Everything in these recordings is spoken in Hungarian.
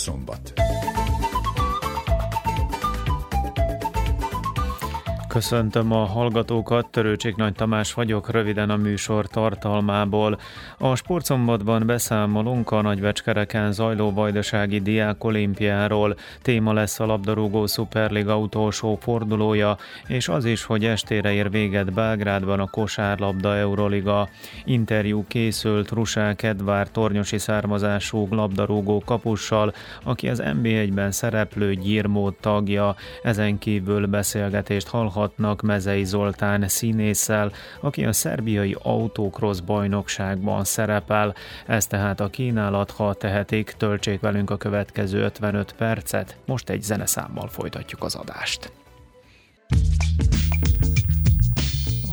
szombat. Köszöntöm a hallgatókat, Törőcsik Nagy Tamás vagyok, röviden a műsor tartalmából. A sportszombatban beszámolunk a nagybecskereken zajló vajdasági diák olimpiáról. Téma lesz a labdarúgó szuperliga utolsó fordulója, és az is, hogy estére ér véget Belgrádban a kosárlabda Euroliga. Interjú készült Rusák Edvár tornyosi származású labdarúgó kapussal, aki az NB1-ben szereplő Gyirmó tagja. Ezen kívül beszélgetést hallhat hallhatnak Mezei Zoltán színésszel, aki a szerbiai autókrosz bajnokságban szerepel. Ez tehát a kínálat, ha tehetik, töltsék velünk a következő 55 percet. Most egy zeneszámmal folytatjuk az adást.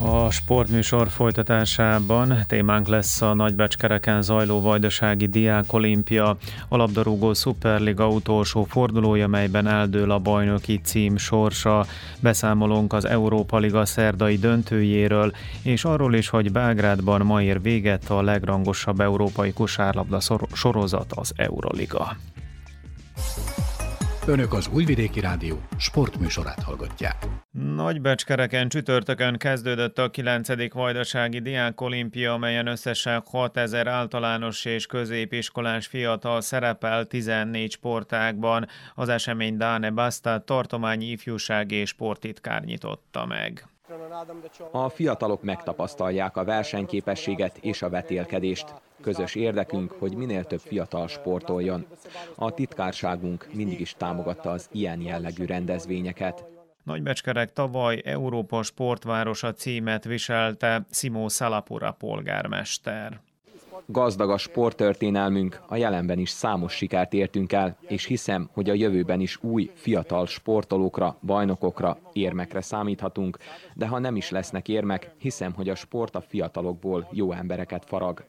A sportműsor folytatásában témánk lesz a Nagybecskereken zajló vajdasági diák olimpia, a labdarúgó szuperliga utolsó fordulója, melyben eldől a bajnoki cím sorsa. Beszámolunk az Európa Liga szerdai döntőjéről, és arról is, hogy Belgrádban ma ér véget a legrangosabb európai kosárlabda sorozat, az Euroliga. Önök az Újvidéki Rádió sportműsorát hallgatják. Nagybecskereken csütörtökön kezdődött a 9. vajdasági diák olimpia, amelyen összesen 6000 általános és középiskolás fiatal szerepel 14 sportágban. Az esemény Dáne Basta tartományi ifjúsági és sportitkár nyitotta meg. A fiatalok megtapasztalják a versenyképességet és a vetélkedést. Közös érdekünk, hogy minél több fiatal sportoljon. A titkárságunk mindig is támogatta az ilyen jellegű rendezvényeket. Nagybecskerek tavaly Európa sportvárosa címet viselte Simó Szalapura polgármester. Gazdag a sporttörténelmünk, a jelenben is számos sikert értünk el, és hiszem, hogy a jövőben is új, fiatal sportolókra, bajnokokra, érmekre számíthatunk, de ha nem is lesznek érmek, hiszem, hogy a sport a fiatalokból jó embereket farag.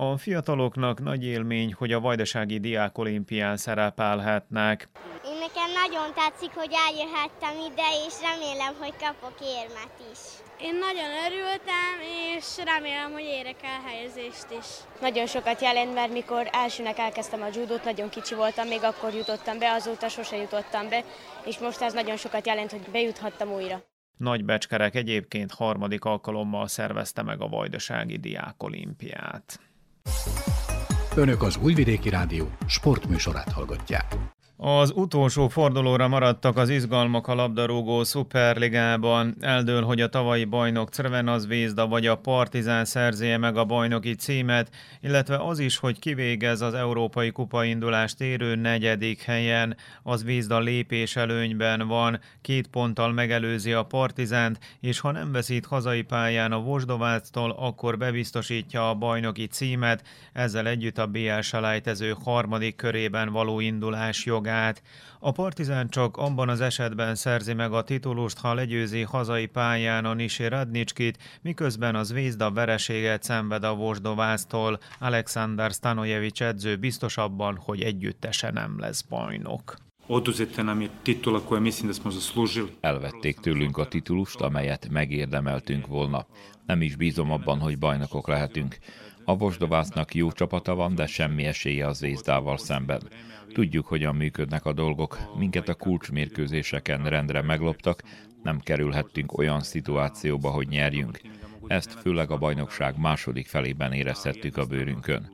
A fiataloknak nagy élmény, hogy a Vajdasági Diák Olimpián szerepelhetnek. Én nekem nagyon tetszik, hogy eljöhettem ide, és remélem, hogy kapok érmet is. Én nagyon örültem, és remélem, hogy érek el helyezést is. Nagyon sokat jelent, mert mikor elsőnek elkezdtem a judót, nagyon kicsi voltam, még akkor jutottam be, azóta sose jutottam be, és most ez nagyon sokat jelent, hogy bejuthattam újra. Nagy Becskerek egyébként harmadik alkalommal szervezte meg a Vajdasági Diák Olimpiát. Önök az Újvidéki Rádió sportműsorát hallgatják. Az utolsó fordulóra maradtak az izgalmak a labdarúgó szuperligában. Eldől, hogy a tavalyi bajnok Crvenaz Vézda vagy a Partizán szerzéje meg a bajnoki címet, illetve az is, hogy kivégez az Európai Kupa indulást érő negyedik helyen. Az Vézda lépés előnyben van, két ponttal megelőzi a Partizánt, és ha nem veszít hazai pályán a Vosdováctól, akkor bebiztosítja a bajnoki címet, ezzel együtt a BL selejtező harmadik körében való indulás jog magát. A Partizán csak abban az esetben szerzi meg a titulust, ha legyőzi hazai pályán a Nisi Radnicskit, miközben az Vézda vereséget szenved a Vosdováztól. Alexander Stanojevic edző biztosabban, hogy együttese nem lesz bajnok. Oduzete nam je titula koja mislim da smo zaslužili. Elvették tőlünk a titulust, amelyet megérdemeltünk volna. Nem is bízom abban, hogy bajnokok lehetünk. A Vosdovásznak jó csapata van, de semmi esélye az Vézdával szemben. Tudjuk, hogyan működnek a dolgok. Minket a kulcsmérkőzéseken rendre megloptak, nem kerülhettünk olyan szituációba, hogy nyerjünk. Ezt főleg a bajnokság második felében érezhettük a bőrünkön.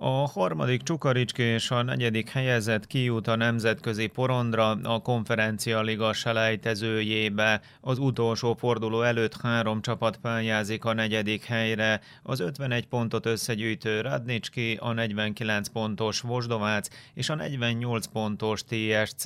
A harmadik Csukaricski és a negyedik helyezett kijut a nemzetközi porondra a konferencia liga selejtezőjébe. Az utolsó forduló előtt három csapat pályázik a negyedik helyre. Az 51 pontot összegyűjtő Radnicski, a 49 pontos Vosdovác és a 48 pontos TSC.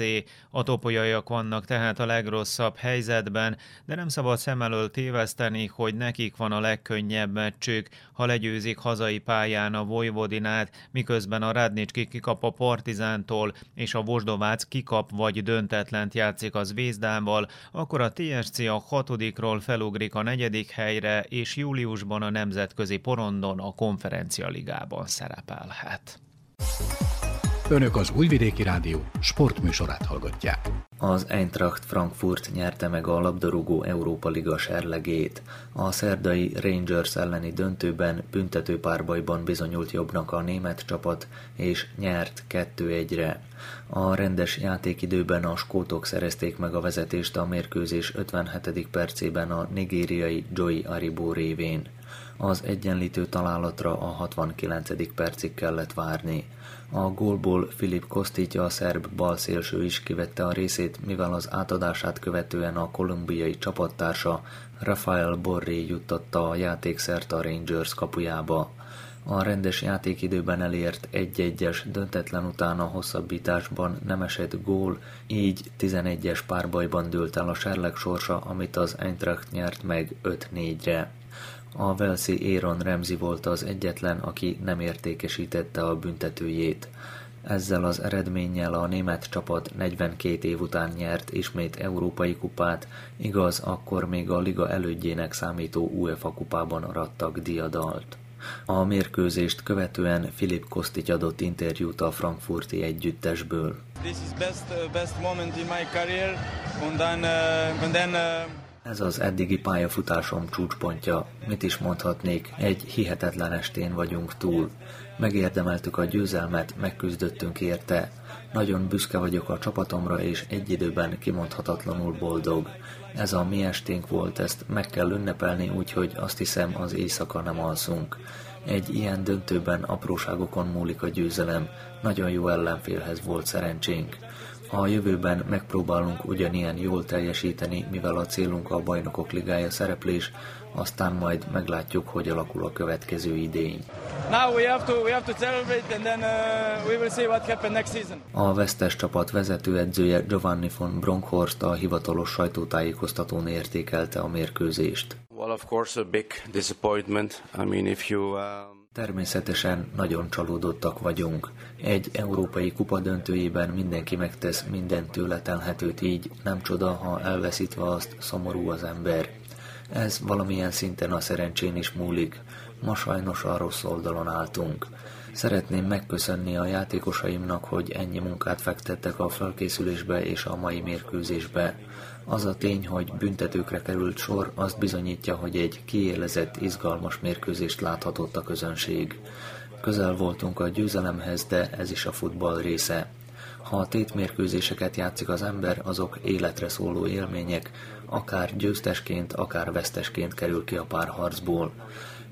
A topolyaiak vannak tehát a legrosszabb helyzetben, de nem szabad szem elől téveszteni, hogy nekik van a legkönnyebb meccsük, ha legyőzik hazai pályán a Vojvodinát, Partizánát, miközben a Radnicski kikap a Partizántól, és a Vosdovác kikap vagy döntetlent játszik az Vézdával, akkor a TSC a hatodikról felugrik a negyedik helyre, és júliusban a nemzetközi porondon a konferencia ligában szerepelhet. Önök az Újvidéki Rádió sportműsorát hallgatják. Az Eintracht Frankfurt nyerte meg a labdarúgó Európa Liga serlegét. A szerdai Rangers elleni döntőben büntető párbajban bizonyult jobbnak a német csapat, és nyert 2-1-re. A rendes játékidőben a skótok szerezték meg a vezetést a mérkőzés 57. percében a nigériai Joy Aribo révén. Az egyenlítő találatra a 69. percig kellett várni. A gólból Filip Kostitja, a szerb balszélső is kivette a részét, mivel az átadását követően a kolumbiai csapattársa Rafael Borré juttatta a játékszert a Rangers kapujába. A rendes játékidőben elért 1-1-es döntetlen után a hosszabbításban nem esett gól, így 11-es párbajban dőlt el a serleg sorsa, amit az Eintracht nyert meg 5-4-re. A Velszi Aaron Remzi volt az egyetlen, aki nem értékesítette a büntetőjét. Ezzel az eredménnyel a német csapat 42 év után nyert ismét európai kupát, igaz, akkor még a liga elődjének számító UEFA kupában arattak diadalt. A mérkőzést követően Filip Kostic adott interjút a frankfurti együttesből. This is best, uh, best moment in my career, and then, uh, and then, uh... Ez az eddigi pályafutásom csúcspontja. Mit is mondhatnék, egy hihetetlen estén vagyunk túl. Megérdemeltük a győzelmet, megküzdöttünk érte. Nagyon büszke vagyok a csapatomra, és egy időben kimondhatatlanul boldog. Ez a mi esténk volt, ezt meg kell ünnepelni, úgyhogy azt hiszem az éjszaka nem alszunk. Egy ilyen döntőben apróságokon múlik a győzelem, nagyon jó ellenfélhez volt szerencsénk. A jövőben megpróbálunk ugyanilyen jól teljesíteni, mivel a célunk a bajnokok ligája szereplés, aztán majd meglátjuk, hogy alakul a következő idény. A vesztes csapat vezetőedzője Giovanni von Bronckhorst a hivatalos sajtótájékoztatón értékelte a mérkőzést. Well, of course, a big disappointment. I mean, if you, uh... Természetesen nagyon csalódottak vagyunk. Egy európai kupa döntőjében mindenki megtesz minden tőle telhetőt így, nem csoda, ha elveszítve azt szomorú az ember. Ez valamilyen szinten a szerencsén is múlik. Ma sajnos a rossz oldalon álltunk. Szeretném megköszönni a játékosaimnak, hogy ennyi munkát fektettek a felkészülésbe és a mai mérkőzésbe. Az a tény, hogy büntetőkre került sor, azt bizonyítja, hogy egy kiélezett, izgalmas mérkőzést láthatott a közönség. Közel voltunk a győzelemhez, de ez is a futball része. Ha a tétmérkőzéseket játszik az ember, azok életre szóló élmények, akár győztesként, akár vesztesként kerül ki a párharcból.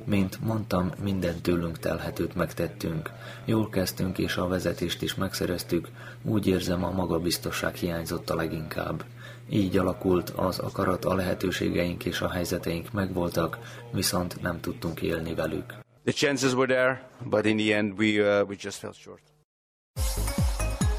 Mint mondtam, minden tőlünk telhetőt megtettünk. Jól kezdtünk és a vezetést is megszereztük, úgy érzem a magabiztosság hiányzott a leginkább. Így alakult az akarat, a lehetőségeink és a helyzeteink megvoltak, viszont nem tudtunk élni velük. The chances were there, but in the end we, uh, we just fell short.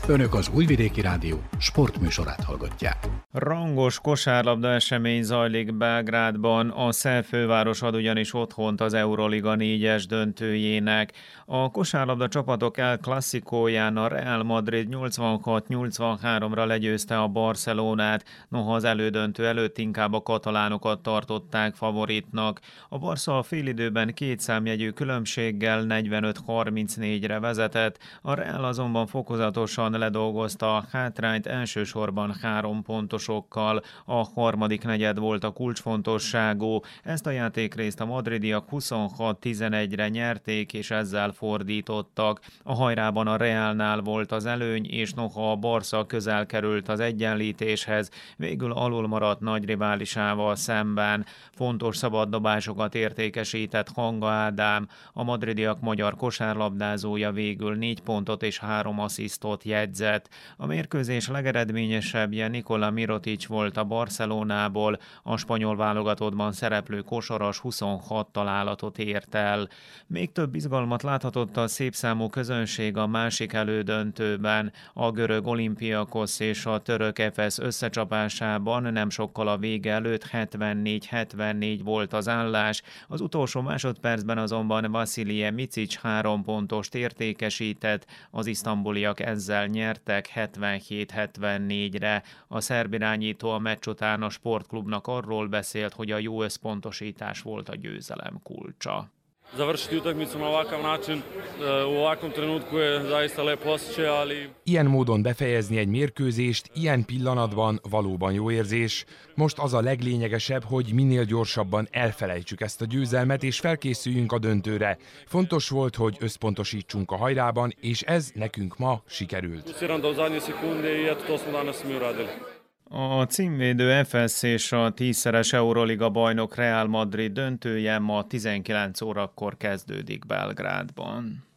Önök az Újvidéki Rádió sportműsorát hallgatják. Rangos kosárlabda esemény zajlik Belgrádban, a Szel főváros ad ugyanis otthont az Euroliga 4-es döntőjének. A kosárlabda csapatok El klasszikóján a Real Madrid 86-83-ra legyőzte a Barcelonát, noha az elődöntő előtt inkább a katalánokat tartották favoritnak. A Barca a félidőben két számjegyű különbséggel 45-34-re vezetett, a Real azonban fokozatosan ledolgozta a hátrányt elsősorban három pontosokkal. A harmadik negyed volt a kulcsfontosságú. Ezt a játékrészt a madridiak 26-11-re nyerték, és ezzel fordítottak. A hajrában a Realnál volt az előny, és noha a Barca közel került az egyenlítéshez, végül alul maradt nagy riválisával szemben. Fontos szabaddobásokat értékesített Hanga Ádám, a madridiak magyar kosárlabdázója végül négy pontot és három asszisztot jegy jegyzett. A mérkőzés legeredményesebbje Nikola Mirotic volt a Barcelonából, a spanyol válogatottban szereplő kosaras 26 találatot ért el. Még több izgalmat láthatott a szép számú közönség a másik elődöntőben. A görög olimpiakosz és a török Efesz összecsapásában nem sokkal a vége előtt 74-74 volt az állás. Az utolsó másodpercben azonban Vasilije Micic három pontost értékesített, az isztambuliak ezzel nyertek 77-74-re. A szerb irányító a meccs után a sportklubnak arról beszélt, hogy a jó összpontosítás volt a győzelem kulcsa. Završiti utakmicu na ovakav način e, u ovakvom trenutku je zaista lep osjećaj, ali... Ilyen módon befejezni egy mérkőzést, ilyen pillanatban valóban jó érzés. Most az a leglényegesebb, hogy minél gyorsabban elfelejtsük ezt a győzelmet, és felkészüljünk a döntőre. Fontos volt, hogy összpontosítsunk a hajrában, és ez nekünk ma sikerült. A címvédő FSZ és a tízszeres Euroliga bajnok Real Madrid döntője ma 19 órakor kezdődik Belgrádban.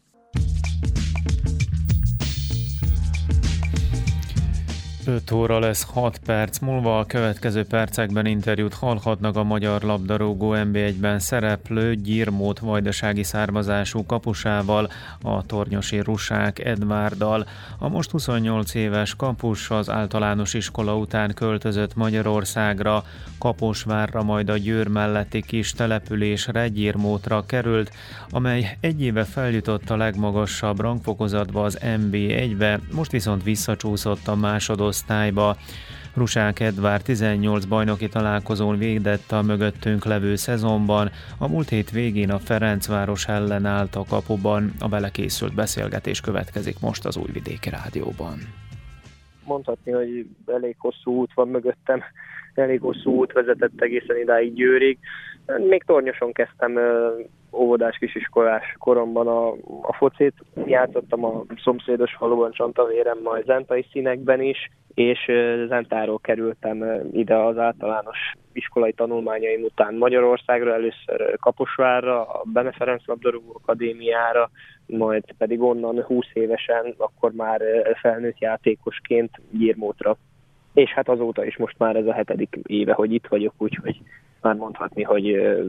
5 óra lesz 6 perc múlva, a következő percekben interjút hallhatnak a magyar labdarúgó NB1-ben szereplő Gyirmót vajdasági származású kapusával, a tornyosi Rusák Edvárdal. A most 28 éves kapus az általános iskola után költözött Magyarországra, Kaposvárra, majd a Győr melletti kis településre Gyirmótra került, amely egy éve feljutott a legmagasabb rangfokozatba az NB1-be, most viszont visszacsúszott a másodos osztályba. Rusák Edvár 18 bajnoki találkozón végdett a mögöttünk levő szezonban, a múlt hét végén a Ferencváros ellen állt a kapuban, a belekészült beszélgetés következik most az Újvidéki Rádióban. Mondhatni, hogy elég hosszú út van mögöttem, elég hosszú út vezetett egészen idáig Győrig. Még tornyoson kezdtem óvodás kisiskolás koromban a, a focit. Játszottam a szomszédos faluban Csantavérem, majd zentai színekben is, és Zentáról kerültem ide az általános iskolai tanulmányaim után Magyarországra, először Kaposvárra, a Bene Ferenc Labdarúgó Akadémiára, majd pedig onnan 20 évesen, akkor már felnőtt játékosként Gyirmótra. És hát azóta is most már ez a hetedik éve, hogy itt vagyok, úgyhogy már mondhatni, hogy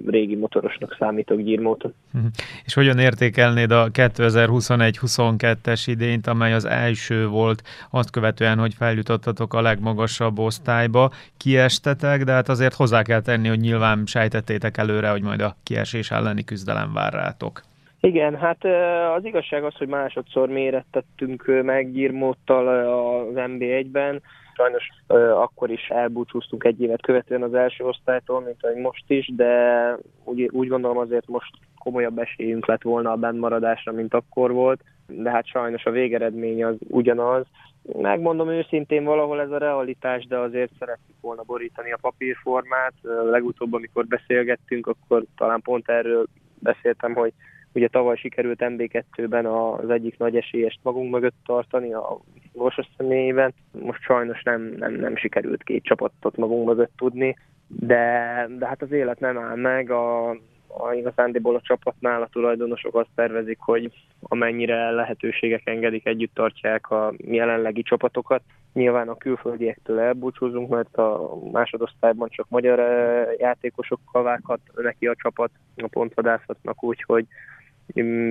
régi motorosnak számítok gyírmóton. Mhm. És hogyan értékelnéd a 2021-22-es idényt, amely az első volt azt követően, hogy feljutottatok a legmagasabb osztályba, kiestetek, de hát azért hozzá kell tenni, hogy nyilván sejtettétek előre, hogy majd a kiesés elleni küzdelem vár rátok. Igen, hát az igazság az, hogy másodszor mérettettünk meg Gyirmóttal az MB1-ben, Sajnos akkor is elbúcsúztunk egy évet követően az első osztálytól, mint ahogy most is, de úgy, úgy gondolom azért most komolyabb esélyünk lett volna a bennmaradásra, mint akkor volt, de hát sajnos a végeredmény az ugyanaz. Megmondom őszintén, valahol ez a realitás, de azért szeretnék volna borítani a papírformát. Legutóbb, amikor beszélgettünk, akkor talán pont erről beszéltem, hogy ugye tavaly sikerült MB2-ben az egyik nagy esélyest magunk mögött tartani, a Borsos személyében. Most sajnos nem, nem, nem sikerült két csapatot magunk mögött tudni, de, de hát az élet nem áll meg, a, a igazándiból a csapatnál a tulajdonosok azt tervezik, hogy amennyire lehetőségek engedik, együtt tartják a jelenlegi csapatokat. Nyilván a külföldiektől elbúcsúzunk, mert a másodosztályban csak magyar eh, játékosokkal vághat neki a csapat a pontvadászatnak, úgyhogy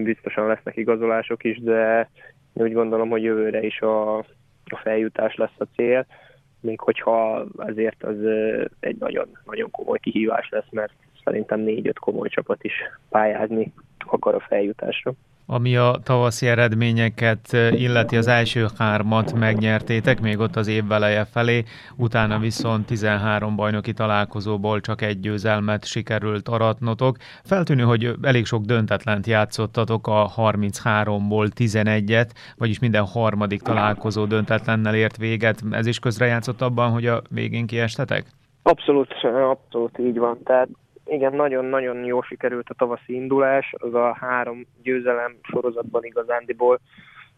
biztosan lesznek igazolások is, de úgy gondolom, hogy jövőre is a, a feljutás lesz a cél, még hogyha ezért az egy nagyon, nagyon komoly kihívás lesz, mert szerintem négy-öt komoly csapat is pályázni akar a feljutásra. Ami a tavaszi eredményeket illeti, az első hármat megnyertétek, még ott az év veleje felé, utána viszont 13 bajnoki találkozóból csak egy győzelmet sikerült aratnotok. Feltűnő, hogy elég sok döntetlent játszottatok, a 33-ból 11-et, vagyis minden harmadik találkozó döntetlennel ért véget. Ez is közrejátszott abban, hogy a végén kiestetek? Abszolút, abszolút így van. Tehát igen, nagyon-nagyon jó sikerült a tavaszi indulás, az a három győzelem sorozatban igazándiból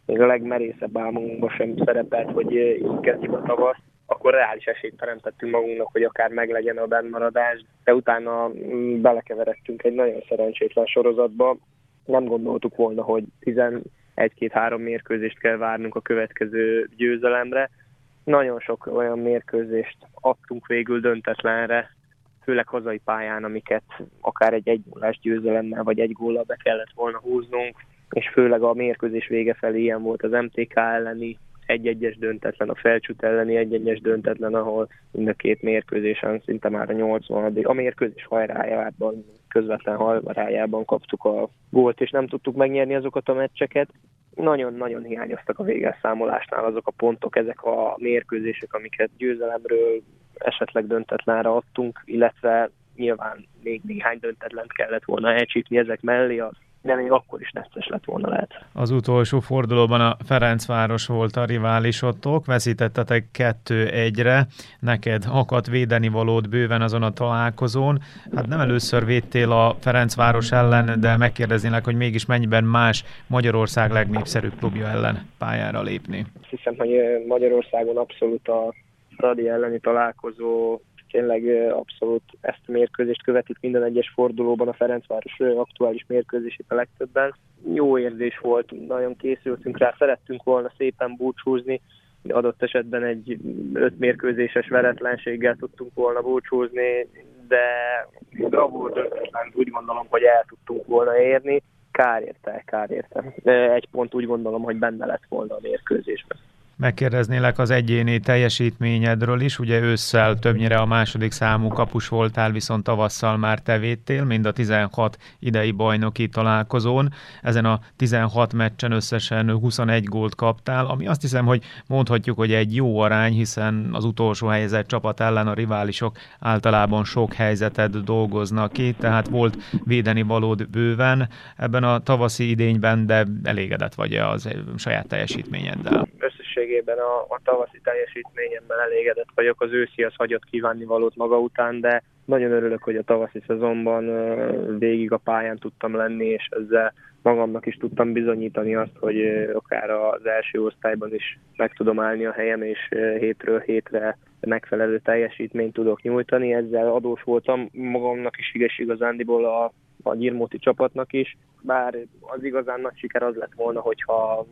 még a legmerészebb álmunkban sem szerepelt, hogy így kezdjük a tavasz, akkor reális esélyt teremtettünk magunknak, hogy akár meglegyen a bennmaradás, de utána mm, belekeveredtünk egy nagyon szerencsétlen sorozatba. Nem gondoltuk volna, hogy 11-2-3 mérkőzést kell várnunk a következő győzelemre. Nagyon sok olyan mérkőzést adtunk végül döntetlenre, főleg hazai pályán, amiket akár egy egy győzelemmel vagy egy góllal be kellett volna húznunk, és főleg a mérkőzés vége felé ilyen volt az MTK elleni, egy-egyes döntetlen, a felcsút elleni egy-egyes döntetlen, ahol mind a két mérkőzésen szinte már a 80 a mérkőzés hajrájában, közvetlen hajrájában kaptuk a gólt, és nem tudtuk megnyerni azokat a meccseket. Nagyon-nagyon hiányoztak a végelszámolásnál azok a pontok, ezek a mérkőzések, amiket győzelemről esetleg döntetlenre adtunk, illetve nyilván még néhány döntetlent kellett volna elcsípni ezek mellé, az de még akkor is necces lett volna lehet. Az utolsó fordulóban a Ferencváros volt a riválisotok, veszítettetek 2-1-re, neked akadt védeni valód bőven azon a találkozón. Hát nem először védtél a Ferencváros ellen, de megkérdeznélek, hogy mégis mennyiben más Magyarország legnépszerűbb klubja ellen pályára lépni. Azt hiszem, hogy Magyarországon abszolút a Radi elleni találkozó tényleg abszolút ezt a mérkőzést követik minden egyes fordulóban a Ferencváros aktuális mérkőzését a legtöbben. Jó érzés volt, nagyon készültünk rá, szerettünk volna szépen búcsúzni, adott esetben egy öt mérkőzéses veretlenséggel tudtunk volna búcsúzni, de bravúr döntetlen úgy gondolom, hogy el tudtunk volna érni. Kár érte, kár érte. Egy pont úgy gondolom, hogy benne lett volna a mérkőzésben. Megkérdeznélek az egyéni teljesítményedről is, ugye ősszel többnyire a második számú kapus voltál, viszont tavasszal már te védtél, mind a 16 idei bajnoki találkozón. Ezen a 16 meccsen összesen 21 gólt kaptál, ami azt hiszem, hogy mondhatjuk, hogy egy jó arány, hiszen az utolsó helyzet csapat ellen a riválisok általában sok helyzetet dolgoznak ki, tehát volt védeni valód bőven ebben a tavaszi idényben, de elégedett vagy az saját teljesítményeddel összességében a, a tavaszi teljesítményemmel elégedett vagyok. Az őszi az hagyott kívánni valót maga után, de nagyon örülök, hogy a tavaszi szezonban végig a pályán tudtam lenni, és ezzel magamnak is tudtam bizonyítani azt, hogy akár az első osztályban is meg tudom állni a helyem, és hétről hétre megfelelő teljesítményt tudok nyújtani. Ezzel adós voltam magamnak is, igaz igazándiból a, a Gyirmóti csapatnak is, bár az igazán nagy siker az lett volna, hogyha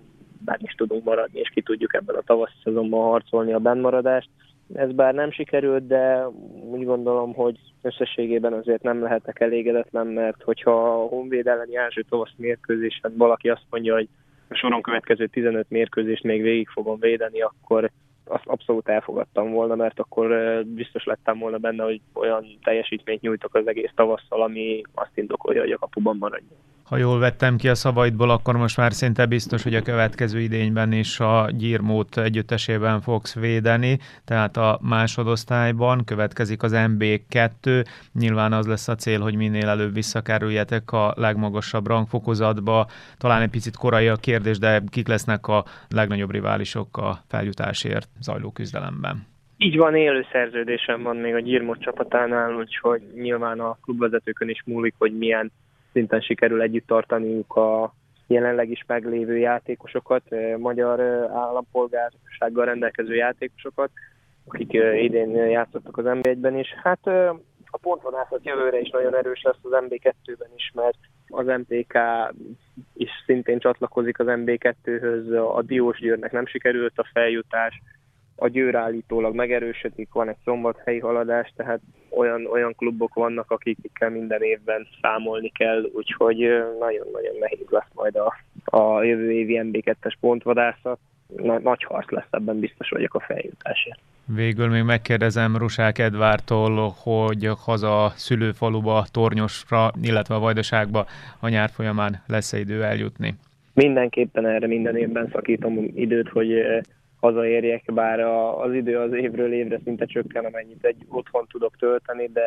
bár is tudunk maradni, és ki tudjuk ebben a tavaszi szezonban harcolni a bennmaradást. Ez bár nem sikerült, de úgy gondolom, hogy összességében azért nem lehetek elégedetlen, mert hogyha a Honvéd elleni első tavasz mérkőzésen valaki azt mondja, hogy a soron következő 15 mérkőzést még végig fogom védeni, akkor azt abszolút elfogadtam volna, mert akkor biztos lettem volna benne, hogy olyan teljesítményt nyújtok az egész tavasszal, ami azt indokolja, hogy a kapuban maradjon. Ha jól vettem ki a szavaidból, akkor most már szinte biztos, hogy a következő idényben is a Gyirmót együttesében fogsz védeni, tehát a másodosztályban következik az MB2. Nyilván az lesz a cél, hogy minél előbb visszakerüljetek a legmagasabb rangfokozatba. Talán egy picit korai a kérdés, de kik lesznek a legnagyobb riválisok a feljutásért zajló küzdelemben? Így van, élő szerződésem van még a Gyirmot csapatánál, úgyhogy nyilván a klubvezetőkön is múlik, hogy milyen szinten sikerül együtt tartaniuk a jelenleg is meglévő játékosokat, magyar állampolgársággal rendelkező játékosokat, akik idén játszottak az MB1-ben is. Hát a pontvonászat jövőre is nagyon erős lesz az MB2-ben is, mert az MTK is szintén csatlakozik az MB2-höz, a Diós Győrnek nem sikerült a feljutás, a Győr állítólag megerősödik, van egy szombathelyi haladás, tehát olyan, olyan klubok vannak, akikkel minden évben számolni kell, úgyhogy nagyon-nagyon nehéz lesz majd a, a jövő évi MB2-es pontvadászat. Nagy harc lesz ebben, biztos vagyok a feljutásért. Végül még megkérdezem Rusák Edvártól, hogy haza szülőfaluba, Tornyosra, illetve a Vajdaságba a nyár folyamán lesz-e idő eljutni? Mindenképpen erre minden évben szakítom időt, hogy hazaérjek, bár a, az idő az évről évre szinte csökken, amennyit egy otthon tudok tölteni, de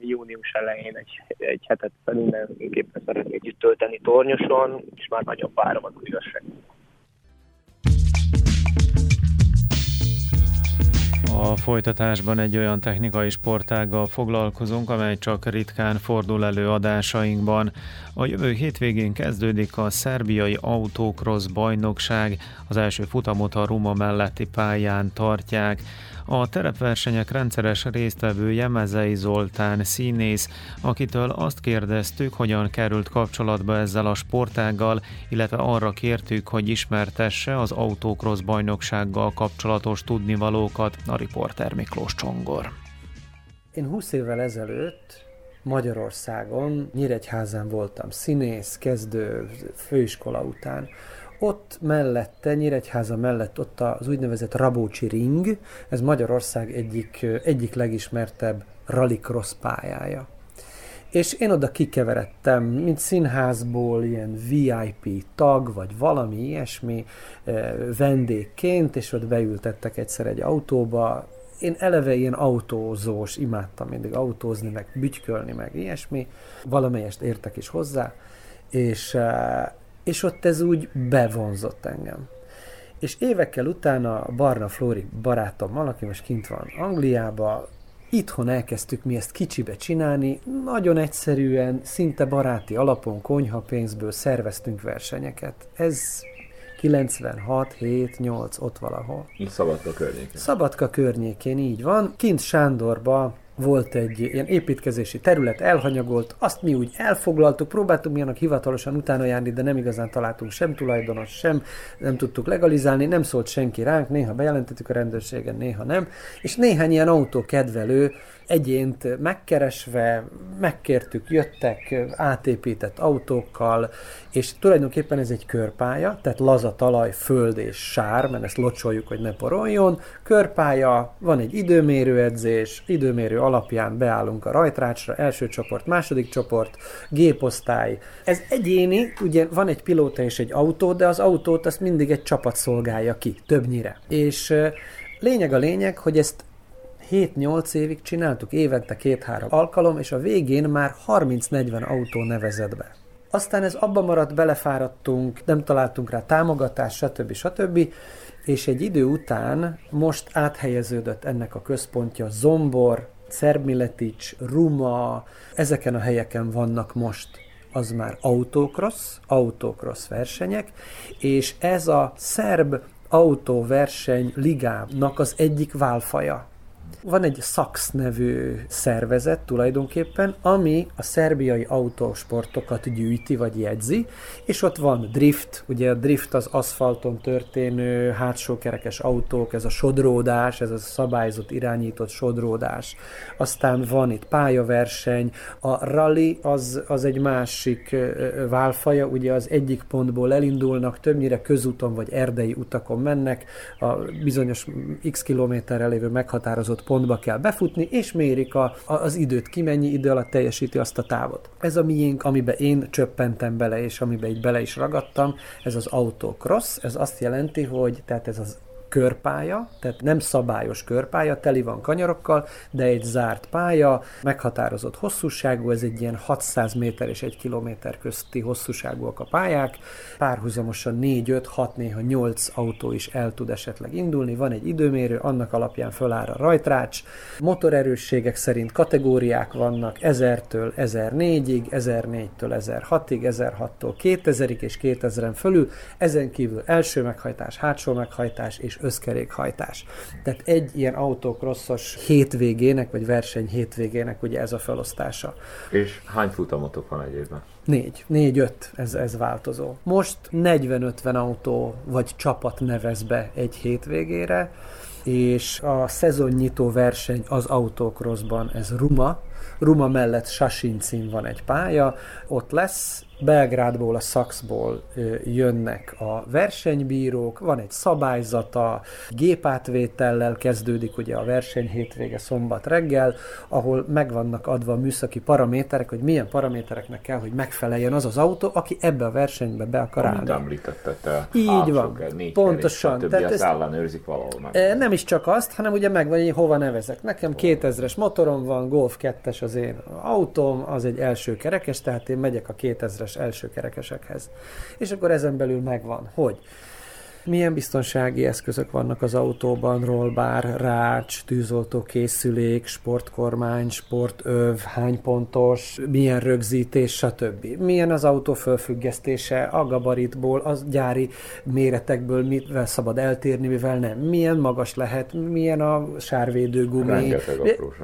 június elején egy, egy hetet mindenképpen szeretnék itt tölteni Tornyoson, és már nagyon várom az igazság. Folytatásban egy olyan technikai sportággal foglalkozunk, amely csak ritkán fordul elő adásainkban. A jövő hétvégén kezdődik a szerbiai autókrosz bajnokság, az első futamot a Ruma melletti pályán tartják. A terepversenyek rendszeres résztvevője Mezei Zoltán színész, akitől azt kérdeztük, hogyan került kapcsolatba ezzel a sportággal, illetve arra kértük, hogy ismertesse az autókrosz bajnoksággal kapcsolatos tudnivalókat a riporter Miklós Csongor. Én 20 évvel ezelőtt Magyarországon, Nyíregyházán voltam színész, kezdő, főiskola után. Ott mellette, Nyíregyháza mellett ott az úgynevezett Rabócsi Ring, ez Magyarország egyik, egyik legismertebb rallycross pályája. És én oda kikeveredtem, mint színházból, ilyen VIP tag, vagy valami ilyesmi vendégként, és ott beültettek egyszer egy autóba, én eleve ilyen autózós, imádtam mindig autózni, meg bütykölni, meg ilyesmi. Valamelyest értek is hozzá, és, eh, és ott ez úgy bevonzott engem. És évekkel utána Barna Flóri barátommal, aki most kint van Angliába, itthon elkezdtük mi ezt kicsibe csinálni, nagyon egyszerűen, szinte baráti alapon, konyha pénzből szerveztünk versenyeket. Ez 96, 7, 8, ott valahol. Szabadka környékén. Szabadka környékén, így van. Kint Sándorba volt egy ilyen építkezési terület, elhanyagolt, azt mi úgy elfoglaltuk, próbáltuk mi annak hivatalosan utána járni, de nem igazán találtunk sem tulajdonos, sem nem tudtuk legalizálni, nem szólt senki ránk, néha bejelentettük a rendőrségen, néha nem, és néhány ilyen autókedvelő egyént megkeresve, megkértük, jöttek átépített autókkal, és tulajdonképpen ez egy körpálya, tehát laza talaj, föld és sár, mert ezt locsoljuk, hogy ne poroljon. Körpálya, van egy időmérő edzés, időmérő alapján beállunk a rajtrácsra, első csoport, második csoport, géposztály. Ez egyéni, ugye van egy pilóta és egy autó, de az autót azt mindig egy csapat szolgálja ki, többnyire. És lényeg a lényeg, hogy ezt 7-8 évig csináltuk, évente két-három alkalom, és a végén már 30-40 autó nevezett be. Aztán ez abba maradt, belefáradtunk, nem találtunk rá támogatást, stb. stb. És egy idő után most áthelyeződött ennek a központja Zombor, Szermiletics, Ruma, ezeken a helyeken vannak most az már autocross, autocross versenyek, és ez a szerb autóverseny ligának az egyik válfaja. Van egy SAX nevű szervezet tulajdonképpen, ami a szerbiai autósportokat gyűjti vagy jegyzi, és ott van drift, ugye a drift az aszfalton történő hátsókerekes autók, ez a sodródás, ez a szabályzott, irányított sodródás. Aztán van itt pályaverseny, a rally az, az egy másik válfaja, ugye az egyik pontból elindulnak, többnyire közúton vagy erdei utakon mennek, a bizonyos x kilométerrel lévő meghatározott pontba kell befutni, és mérik a, az időt, ki mennyi idő alatt teljesíti azt a távot. Ez a miénk, amiben én csöppentem bele, és amiben így bele is ragadtam, ez az autocross, ez azt jelenti, hogy tehát ez az körpálya, tehát nem szabályos körpálya, teli van kanyarokkal, de egy zárt pálya, meghatározott hosszúságú, ez egy ilyen 600 méter és 1 kilométer közti hosszúságúak a pályák, párhuzamosan 4, 5, 6, néha 8 autó is el tud esetleg indulni, van egy időmérő, annak alapján föláll a rajtrács, motorerősségek szerint kategóriák vannak 1000-től 1004-ig, 1004-től 1006-ig, 1006-tól 2000-ig és 2000-en fölül, ezen kívül első meghajtás, hátsó meghajtás és összkerékhajtás. Tehát egy ilyen autocrossos hétvégének, vagy verseny hétvégének ugye ez a felosztása. És hány futamotok van egy évben? Négy, négy-öt, ez, ez változó. Most 40-50 autó vagy csapat nevez be egy hétvégére, és a szezonnyitó verseny az autocrossban, ez Ruma, Ruma mellett Sasincin van egy pálya, ott lesz, Belgrádból, a Szaxból jönnek a versenybírók, van egy szabályzata, gépátvétellel kezdődik ugye a verseny hétvége szombat reggel, ahol meg vannak adva a műszaki paraméterek, hogy milyen paramétereknek kell, hogy megfeleljen az az autó, aki ebbe a versenybe be akar állni. Amit te Így van, pontosan. Kerék, Tehát ezt ellenőrzik valahol meg. Nem is csak azt, hanem ugye meg vagy, hova nevezek. Nekem 2000-es motorom van, Golf 2-es az én autóm, az egy első kerekes, tehát én megyek a 2000 kerekes első kerekesekhez. És akkor ezen belül megvan, hogy milyen biztonsági eszközök vannak az autóban, rollbár, rács, tűzoltó készülék, sportkormány, sportöv, hány pontos, milyen rögzítés, stb. Milyen az autó fölfüggesztése, a gabaritból, az gyári méretekből, mivel szabad eltérni, mivel nem. Milyen magas lehet, milyen a sárvédő gumi.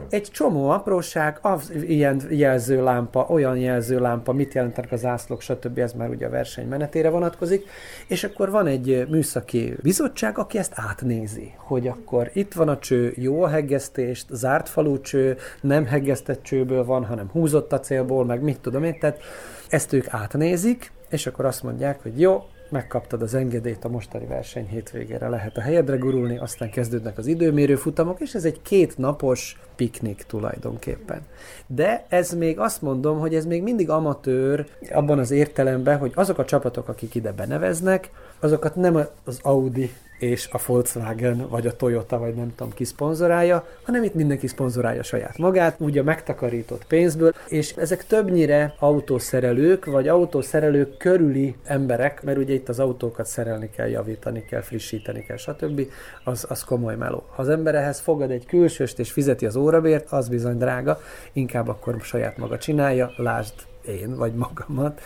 Egy csomó apróság, az ilyen jelzőlámpa, olyan jelzőlámpa, mit jelentenek az ászlók, stb. Ez már ugye a verseny menetére vonatkozik. És akkor van egy műszak műszaki bizottság, aki ezt átnézi, hogy akkor itt van a cső, jó a heggesztést, zárt falú cső, nem heggesztett csőből van, hanem húzott a célból, meg mit tudom én, tehát ezt ők átnézik, és akkor azt mondják, hogy jó, megkaptad az engedélyt a mostani verseny hétvégére, lehet a helyedre gurulni, aztán kezdődnek az időmérő futamok, és ez egy két napos piknik tulajdonképpen. De ez még azt mondom, hogy ez még mindig amatőr abban az értelemben, hogy azok a csapatok, akik ide beneveznek, azokat nem az Audi és a Volkswagen, vagy a Toyota, vagy nem tudom ki szponzorálja, hanem itt mindenki szponzorálja saját magát, úgy a megtakarított pénzből, és ezek többnyire autószerelők, vagy autószerelők körüli emberek, mert ugye itt az autókat szerelni kell, javítani kell, frissíteni kell, stb. Az, az komoly meló. Ha az ember ehhez fogad egy külsőst és fizeti az órabért, az bizony drága, inkább akkor saját maga csinálja, lásd én vagy magamat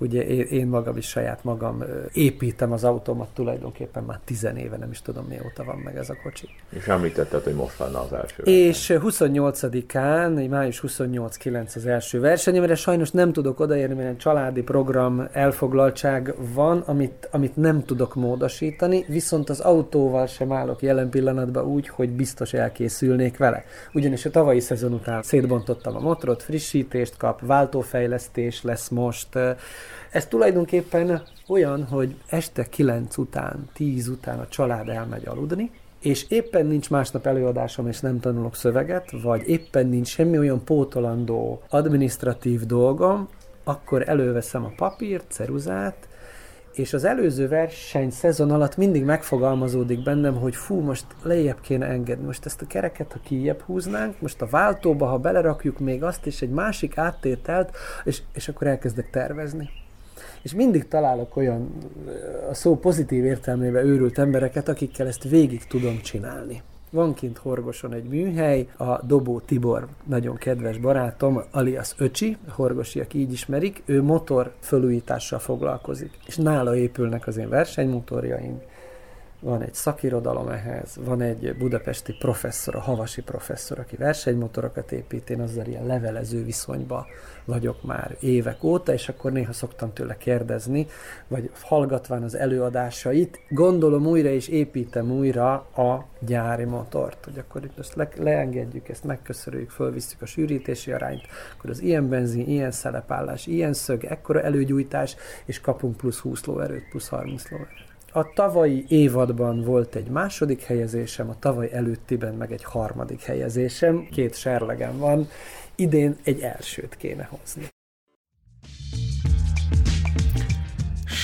ugye én, én magam is saját magam építem az autómat tulajdonképpen már tizen éve, nem is tudom mióta van meg ez a kocsi. És említetted, hogy most lenne az első És 28-án, május 28-9 az első verseny, amire sajnos nem tudok odaérni, mert családi program elfoglaltság van, amit, amit nem tudok módosítani, viszont az autóval sem állok jelen pillanatban úgy, hogy biztos elkészülnék vele. Ugyanis a tavalyi szezon után szétbontottam a motorot, frissítést kap, váltófejlesztés lesz most, ez tulajdonképpen olyan, hogy este 9 után, 10 után a család elmegy aludni, és éppen nincs másnap előadásom, és nem tanulok szöveget, vagy éppen nincs semmi olyan pótolandó administratív dolgom, akkor előveszem a papírt, ceruzát, és az előző verseny szezon alatt mindig megfogalmazódik bennem, hogy fú, most lejjebb kéne engedni, most ezt a kereket, ha kijebb húznánk, most a váltóba, ha belerakjuk még azt és egy másik áttételt, és, és akkor elkezdek tervezni és mindig találok olyan a szó pozitív értelmében őrült embereket, akikkel ezt végig tudom csinálni. Van kint Horgoson egy műhely, a Dobó Tibor, nagyon kedves barátom, alias Öcsi, horgosiak így ismerik, ő motor fölújítással foglalkozik, és nála épülnek az én versenymotorjaim, van egy szakirodalom ehhez, van egy budapesti professzor, a havasi professzor, aki versenymotorokat épít, én azzal ilyen levelező viszonyba vagyok már évek óta, és akkor néha szoktam tőle kérdezni, vagy hallgatván az előadásait, gondolom újra és építem újra a gyári motort, hogy akkor itt most le, leengedjük ezt, megköszörüljük, fölvisszük a sűrítési arányt, akkor az ilyen benzin, ilyen szelepállás, ilyen szög, ekkora előgyújtás, és kapunk plusz 20 lóerőt, plusz 30 lóerőt. A tavalyi évadban volt egy második helyezésem, a tavaly előttiben meg egy harmadik helyezésem, két serlegem van, idén egy elsőt kéne hozni.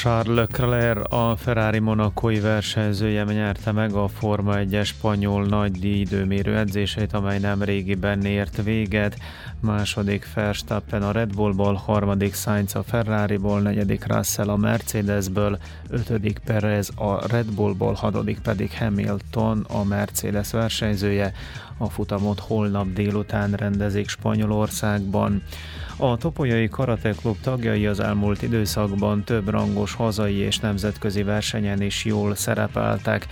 Charles Leclerc, a Ferrari monakói versenyzője nyerte meg a Forma 1-es spanyol nagy időmérő edzését, amely nem régiben ért véget. Második Verstappen a Red Bullból, harmadik Sainz a Ferrariból, negyedik Russell a Mercedesből, ötödik Perez a Red Bullból, hatodik pedig Hamilton a Mercedes versenyzője. A futamot holnap délután rendezik Spanyolországban. A Topolyai Karate Klub tagjai az elmúlt időszakban több rangos hazai és nemzetközi versenyen is jól szerepeltek.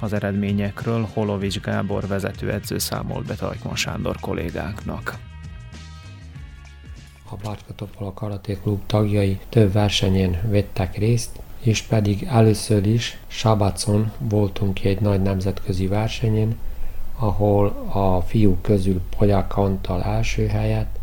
Az eredményekről Holovics Gábor vezetőedző számolt be Tajkman Sándor kollégáknak. A Bácska Topola Karate Klub tagjai több versenyén vettek részt, és pedig először is Sabacon voltunk egy nagy nemzetközi versenyen, ahol a fiúk közül Polyák Antal első helyet,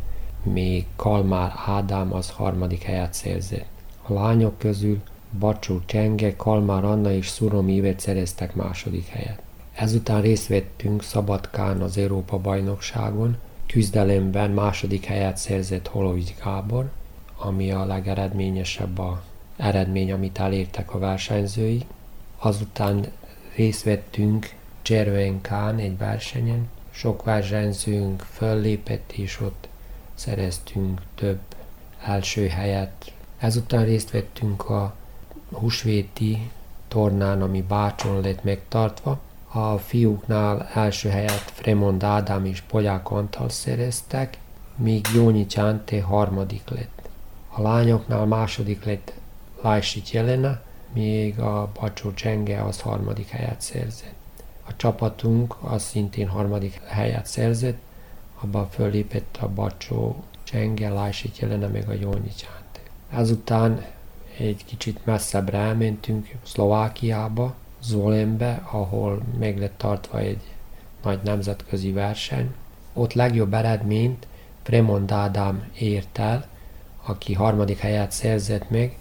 még Kalmár Ádám az harmadik helyet szerzett. A lányok közül Bacsó Csenge, Kalmár Anna és Szurom Ivet szereztek második helyet. Ezután részt vettünk Szabadkán az Európa bajnokságon, küzdelemben második helyet szerzett Holovics Gábor, ami a legeredményesebb a eredmény, amit elértek a versenyzői. Azután részt vettünk Cservenkán egy versenyen, sok versenyzőnk föllépett, és ott szereztünk több első helyet. Ezután részt vettünk a húsvéti tornán, ami Bácson lett megtartva. A fiúknál első helyet Fremond Ádám és Polyák Antal szereztek, míg Jónyi Csánté harmadik lett. A lányoknál második lett Lajsit Jelena, még a Bacsó Csenge az harmadik helyet szerzett. A csapatunk az szintén harmadik helyet szerzett, abban fölépett a Bacsó Csenge, Lajsit Jelena, meg a Jónyi Csánté. Ezután egy kicsit messzebbre elmentünk Szlovákiába, Zolembe, ahol meg lett tartva egy nagy nemzetközi verseny. Ott legjobb eredményt Fremond Ádám ért el, aki harmadik helyet szerzett meg,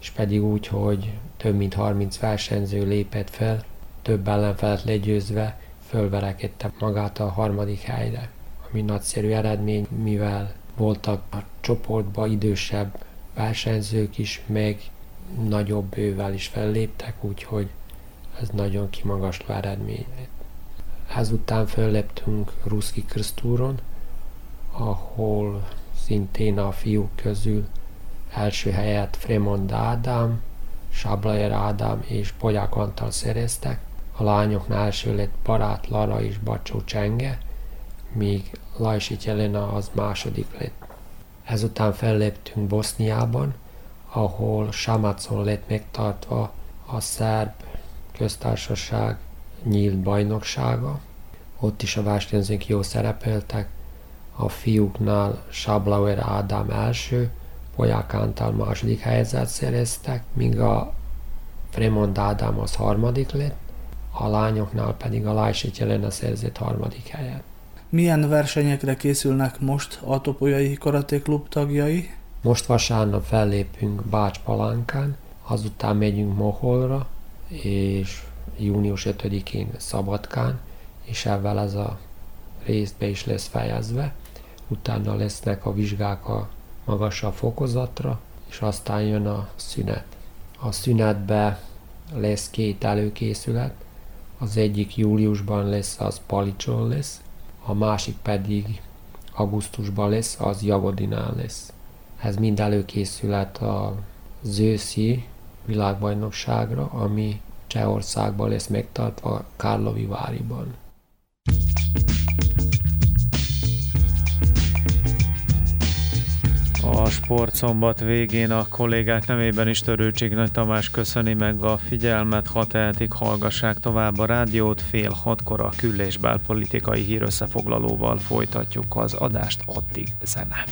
és pedig úgy, hogy több mint 30 versenyző lépett fel, több ellenfelet legyőzve fölverekedte magát a harmadik helyre, ami nagyszerű eredmény, mivel voltak a csoportban idősebb versenyzők is, meg nagyobb bővel is felléptek, úgyhogy ez nagyon kimagasló eredmény. Ezután fölléptünk Ruszki Krisztúron, ahol szintén a fiúk közül első helyet Fremond Ádám, Sablajer Ádám és Polyák Antal szereztek, a lányoknál első lett Barát Lara és Bacsó Csenge, míg Lajsit Jelena az második lett. Ezután felléptünk Boszniában, ahol Samacon lett megtartva a szerb köztársaság nyílt bajnoksága. Ott is a versenyzők jó szerepeltek. A fiúknál Sablauer Ádám első, Polyák Antal második helyzet szereztek, míg a Fremond Ádám az harmadik lett, a lányoknál pedig a Lajsit Jelena szerzett harmadik helyet. Milyen versenyekre készülnek most a Topolyai Karate Klub tagjai? Most vasárnap fellépünk Bács Palánkán, azután megyünk Moholra, és június 5-én Szabadkán, és ebben ez a részbe is lesz fejezve. Utána lesznek a vizsgák a magasabb fokozatra, és aztán jön a szünet. A szünetbe lesz két előkészület, az egyik júliusban lesz, az Palicson lesz, a másik pedig augusztusban lesz, az Jagodinál lesz. Ez mind előkészület a őszi világbajnokságra, ami Csehországban lesz megtartva Kárlovi Váriban. A sportszombat végén a kollégák nevében is Törőcsik Nagy Tamás köszöni meg a figyelmet, ha tehetik, hallgassák tovább a rádiót, fél hatkor a kül- és belpolitikai hírösszefoglalóval folytatjuk az adást, addig zene.